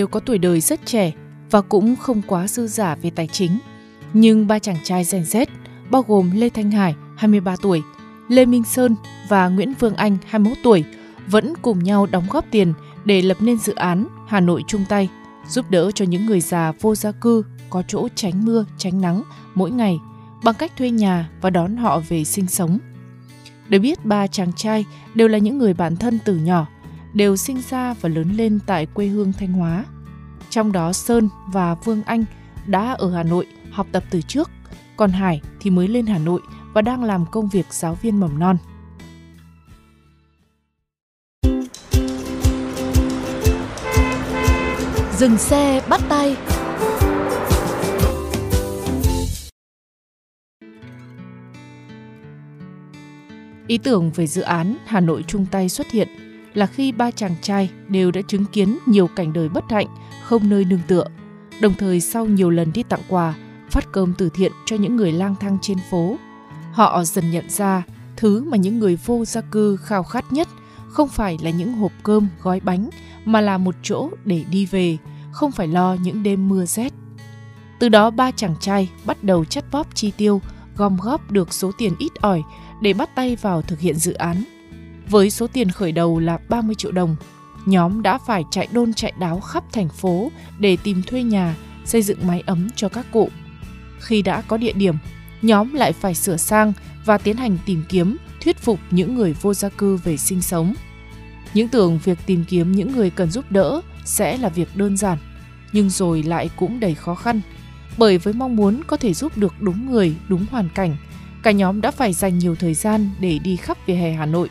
đều có tuổi đời rất trẻ và cũng không quá dư giả về tài chính, nhưng ba chàng trai rèn rét, bao gồm Lê Thanh Hải, 23 tuổi, Lê Minh Sơn và Nguyễn Vương Anh, 21 tuổi, vẫn cùng nhau đóng góp tiền để lập nên dự án Hà Nội chung tay, giúp đỡ cho những người già vô gia cư có chỗ tránh mưa, tránh nắng mỗi ngày bằng cách thuê nhà và đón họ về sinh sống. Được biết ba chàng trai đều là những người bạn thân từ nhỏ, đều sinh ra và lớn lên tại quê hương Thanh Hóa. Trong đó Sơn và Vương Anh đã ở Hà Nội học tập từ trước, còn Hải thì mới lên Hà Nội và đang làm công việc giáo viên mầm non. Dừng xe bắt tay Ý tưởng về dự án Hà Nội chung tay xuất hiện là khi ba chàng trai đều đã chứng kiến nhiều cảnh đời bất hạnh, không nơi nương tựa. Đồng thời sau nhiều lần đi tặng quà, phát cơm từ thiện cho những người lang thang trên phố, họ dần nhận ra thứ mà những người vô gia cư khao khát nhất không phải là những hộp cơm, gói bánh mà là một chỗ để đi về, không phải lo những đêm mưa rét. Từ đó ba chàng trai bắt đầu chắt bóp chi tiêu, gom góp được số tiền ít ỏi để bắt tay vào thực hiện dự án. Với số tiền khởi đầu là 30 triệu đồng, nhóm đã phải chạy đôn chạy đáo khắp thành phố để tìm thuê nhà, xây dựng mái ấm cho các cụ. Khi đã có địa điểm, nhóm lại phải sửa sang và tiến hành tìm kiếm, thuyết phục những người vô gia cư về sinh sống. Những tưởng việc tìm kiếm những người cần giúp đỡ sẽ là việc đơn giản, nhưng rồi lại cũng đầy khó khăn. Bởi với mong muốn có thể giúp được đúng người, đúng hoàn cảnh, cả nhóm đã phải dành nhiều thời gian để đi khắp vỉa hè Hà Nội,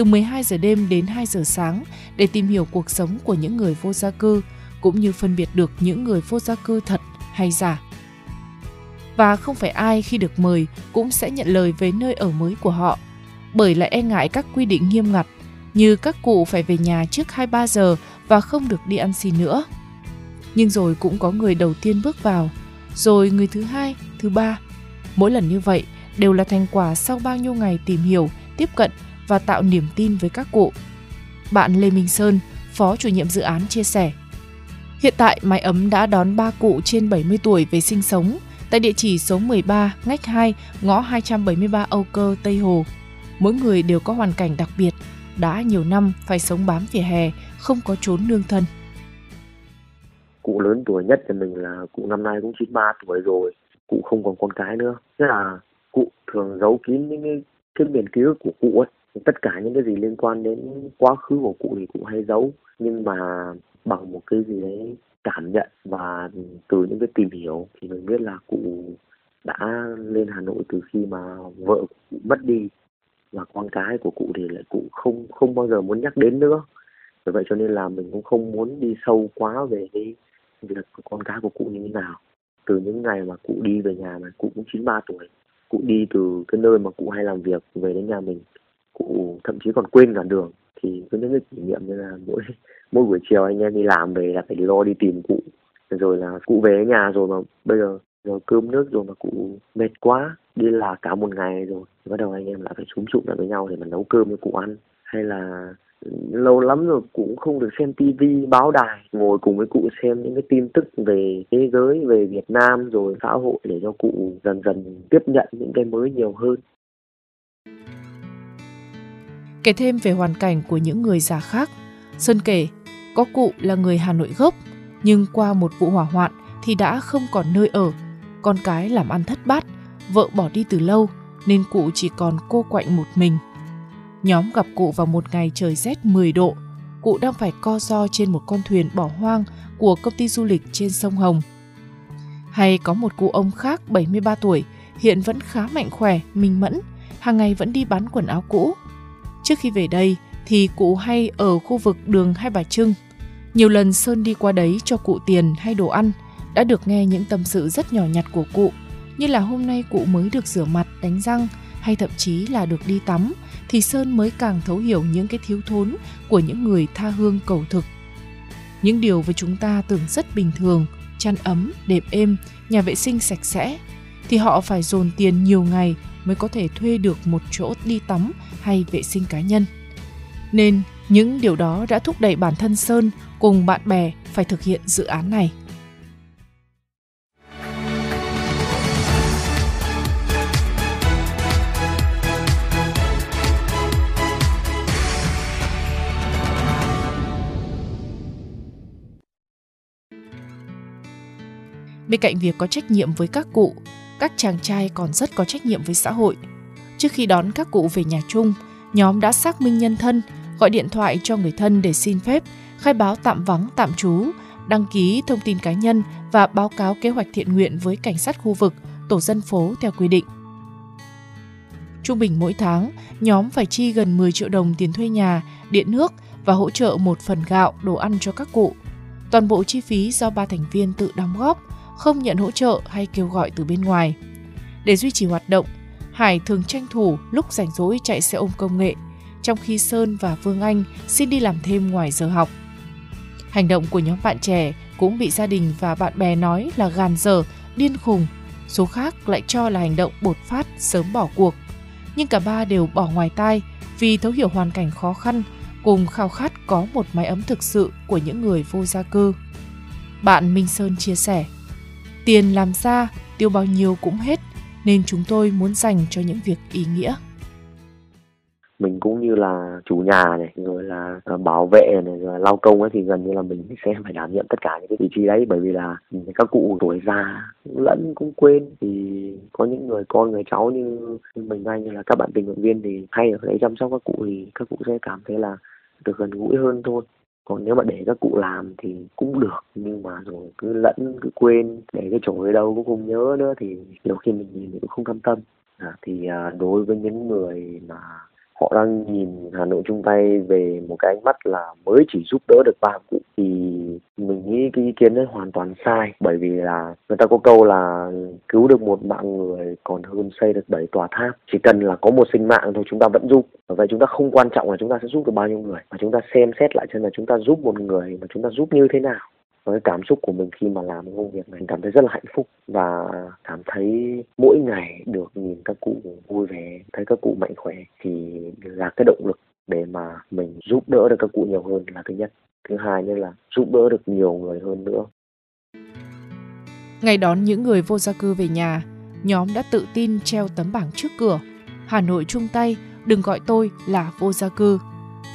từ 12 giờ đêm đến 2 giờ sáng để tìm hiểu cuộc sống của những người vô gia cư, cũng như phân biệt được những người vô gia cư thật hay giả. Và không phải ai khi được mời cũng sẽ nhận lời về nơi ở mới của họ, bởi lại e ngại các quy định nghiêm ngặt như các cụ phải về nhà trước 2-3 giờ và không được đi ăn xin nữa. Nhưng rồi cũng có người đầu tiên bước vào, rồi người thứ hai, thứ ba. Mỗi lần như vậy đều là thành quả sau bao nhiêu ngày tìm hiểu, tiếp cận và tạo niềm tin với các cụ. Bạn Lê Minh Sơn, Phó chủ nhiệm dự án chia sẻ. Hiện tại mái ấm đã đón 3 cụ trên 70 tuổi về sinh sống tại địa chỉ số 13, ngách 2, ngõ 273 Âu Cơ, Tây Hồ. Mỗi người đều có hoàn cảnh đặc biệt, đã nhiều năm phải sống bám vỉa hè, không có chốn nương thân. cụ lớn tuổi nhất thì mình là cụ năm nay cũng 93 tuổi rồi cụ không còn con cái nữa thế là cụ thường giấu kín những cái, cái miền ký ức của cụ ấy tất cả những cái gì liên quan đến quá khứ của cụ thì cụ hay giấu, nhưng mà bằng một cái gì đấy cảm nhận và từ những cái tìm hiểu thì mình biết là cụ đã lên Hà Nội từ khi mà vợ cụ mất đi và con cái của cụ thì lại cụ không không bao giờ muốn nhắc đến nữa. Vì vậy cho nên là mình cũng không muốn đi sâu quá về cái việc của con cái của cụ như thế nào. Từ những ngày mà cụ đi về nhà mà cụ cũng 93 tuổi, cụ đi từ cái nơi mà cụ hay làm việc về đến nhà mình cụ thậm chí còn quên cả đường. Thì có những cái kỷ niệm như là mỗi mỗi buổi chiều anh em đi làm về là phải lo đi tìm cụ. Rồi là cụ về nhà rồi mà bây giờ rồi cơm nước rồi mà cụ mệt quá, đi là cả một ngày rồi. Bắt đầu anh em lại phải xúm trụm lại với nhau để mà nấu cơm cho cụ ăn. Hay là ừ, lâu lắm rồi cũng không được xem tivi báo đài. Ngồi cùng với cụ xem những cái tin tức về thế giới, về Việt Nam rồi xã hội để cho cụ dần dần tiếp nhận những cái mới nhiều hơn. Kể thêm về hoàn cảnh của những người già khác, Sơn kể có cụ là người Hà Nội gốc, nhưng qua một vụ hỏa hoạn thì đã không còn nơi ở. Con cái làm ăn thất bát, vợ bỏ đi từ lâu nên cụ chỉ còn cô quạnh một mình. Nhóm gặp cụ vào một ngày trời rét 10 độ. Cụ đang phải co ro trên một con thuyền bỏ hoang của công ty du lịch trên sông Hồng. Hay có một cụ ông khác 73 tuổi, hiện vẫn khá mạnh khỏe, minh mẫn, hàng ngày vẫn đi bán quần áo cũ. Trước khi về đây thì cụ hay ở khu vực đường Hai Bà Trưng. Nhiều lần Sơn đi qua đấy cho cụ tiền hay đồ ăn, đã được nghe những tâm sự rất nhỏ nhặt của cụ, như là hôm nay cụ mới được rửa mặt, đánh răng hay thậm chí là được đi tắm thì Sơn mới càng thấu hiểu những cái thiếu thốn của những người tha hương cầu thực. Những điều với chúng ta tưởng rất bình thường, chăn ấm, đệm êm, nhà vệ sinh sạch sẽ, thì họ phải dồn tiền nhiều ngày mới có thể thuê được một chỗ đi tắm hay vệ sinh cá nhân. Nên những điều đó đã thúc đẩy bản thân Sơn cùng bạn bè phải thực hiện dự án này. Bên cạnh việc có trách nhiệm với các cụ, các chàng trai còn rất có trách nhiệm với xã hội. Trước khi đón các cụ về nhà chung, nhóm đã xác minh nhân thân, gọi điện thoại cho người thân để xin phép, khai báo tạm vắng tạm trú, đăng ký thông tin cá nhân và báo cáo kế hoạch thiện nguyện với cảnh sát khu vực, tổ dân phố theo quy định. Trung bình mỗi tháng, nhóm phải chi gần 10 triệu đồng tiền thuê nhà, điện nước và hỗ trợ một phần gạo, đồ ăn cho các cụ. Toàn bộ chi phí do ba thành viên tự đóng góp, không nhận hỗ trợ hay kêu gọi từ bên ngoài. Để duy trì hoạt động, Hải thường tranh thủ lúc rảnh rỗi chạy xe ôm công nghệ, trong khi Sơn và Vương Anh xin đi làm thêm ngoài giờ học. Hành động của nhóm bạn trẻ cũng bị gia đình và bạn bè nói là gàn dở, điên khùng. Số khác lại cho là hành động bột phát sớm bỏ cuộc. Nhưng cả ba đều bỏ ngoài tai vì thấu hiểu hoàn cảnh khó khăn cùng khao khát có một mái ấm thực sự của những người vô gia cư. Bạn Minh Sơn chia sẻ, Tiền làm ra, tiêu bao nhiêu cũng hết, nên chúng tôi muốn dành cho những việc ý nghĩa. Mình cũng như là chủ nhà này rồi là ờ, bảo vệ này rồi lao công ấy thì gần như là mình sẽ phải đảm nhận tất cả những cái vị trí đấy. Bởi vì là các cụ tuổi già lẫn cũng quên thì có những người con người cháu như mình hay như là các bạn tình nguyện viên thì hay ở đấy chăm sóc các cụ thì các cụ sẽ cảm thấy là được gần gũi hơn thôi còn nếu mà để các cụ làm thì cũng được nhưng mà rồi cứ lẫn cứ quên để cái chỗ ở đâu cũng không nhớ nữa thì nhiều khi mình nhìn cũng không cam tâm. À, thì à, đối với những người mà họ đang nhìn Hà Nội chung tay về một cái ánh mắt là mới chỉ giúp đỡ được ba cụ thì mình nghĩ cái ý kiến đấy hoàn toàn sai, bởi vì là người ta có câu là cứu được một mạng người còn hơn xây được bảy tòa tháp. Chỉ cần là có một sinh mạng thôi chúng ta vẫn giúp. Và vậy chúng ta không quan trọng là chúng ta sẽ giúp được bao nhiêu người, mà chúng ta xem xét lại xem là chúng ta giúp một người mà chúng ta giúp như thế nào với cảm xúc của mình khi mà làm công việc này cảm thấy rất là hạnh phúc và cảm thấy mỗi ngày được nhìn các cụ vui vẻ, thấy các cụ mạnh khỏe thì là cái động lực để mà mình giúp đỡ được các cụ nhiều hơn là thứ nhất. Thứ hai nữa là giúp đỡ được nhiều người hơn nữa. Ngày đón những người vô gia cư về nhà, nhóm đã tự tin treo tấm bảng trước cửa. Hà nội chung tay, đừng gọi tôi là vô gia cư.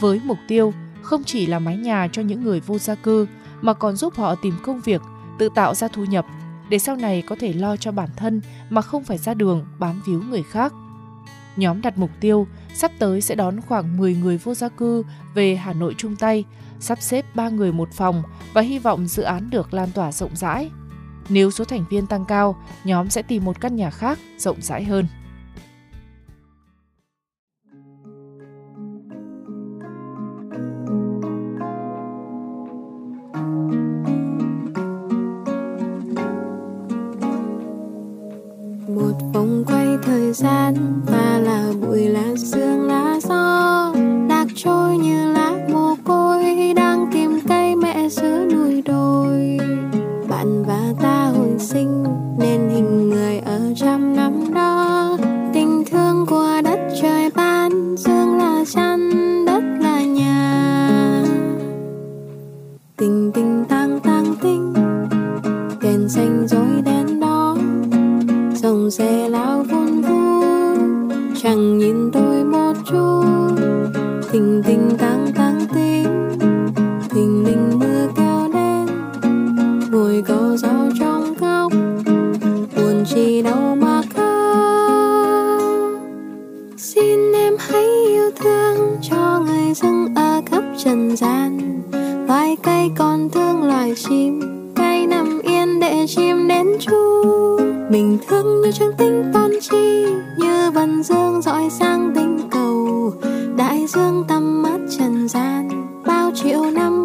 Với mục tiêu không chỉ là mái nhà cho những người vô gia cư mà còn giúp họ tìm công việc, tự tạo ra thu nhập để sau này có thể lo cho bản thân mà không phải ra đường bám víu người khác. Nhóm đặt mục tiêu sắp tới sẽ đón khoảng 10 người vô gia cư về Hà Nội chung tay, sắp xếp 3 người một phòng và hy vọng dự án được lan tỏa rộng rãi. Nếu số thành viên tăng cao, nhóm sẽ tìm một căn nhà khác rộng rãi hơn. Gian và là bụi lá sương ngồi cỏ rau trong góc, buồn chi đâu mà khóc. Xin em hãy yêu thương cho người dưng ở khắp trần gian. Loài cây còn thương loài chim cây nằm yên để chim đến chu. Mình thương như trăng tinh toan chi, như vần dương dõi sang tinh cầu. Đại dương tầm mắt trần gian, bao triệu năm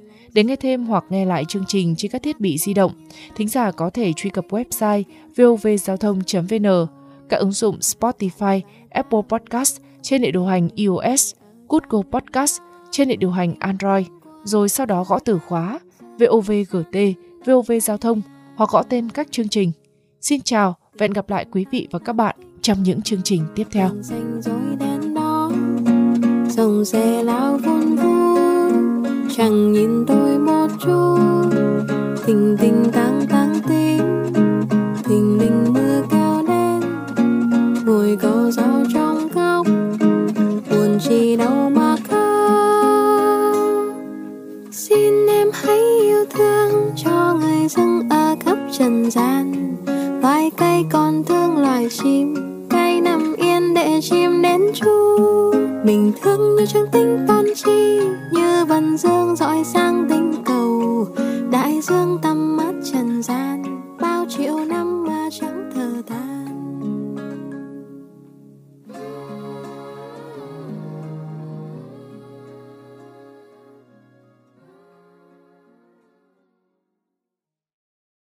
Để nghe thêm hoặc nghe lại chương trình trên các thiết bị di động, thính giả có thể truy cập website vovgiao thông.vn, các ứng dụng Spotify, Apple Podcast trên hệ điều hành iOS, Google Podcast trên hệ điều hành Android, rồi sau đó gõ từ khóa VOVGT, VOV Giao thông hoặc gõ tên các chương trình. Xin chào và hẹn gặp lại quý vị và các bạn trong những chương trình tiếp theo. dòng xe lao vun vun chẳng nhìn tôi một chút. Tình tình tăng tăng tình thương như trăng tinh tan chi, như vần dương dõi sang tinh cầu. Đại dương ta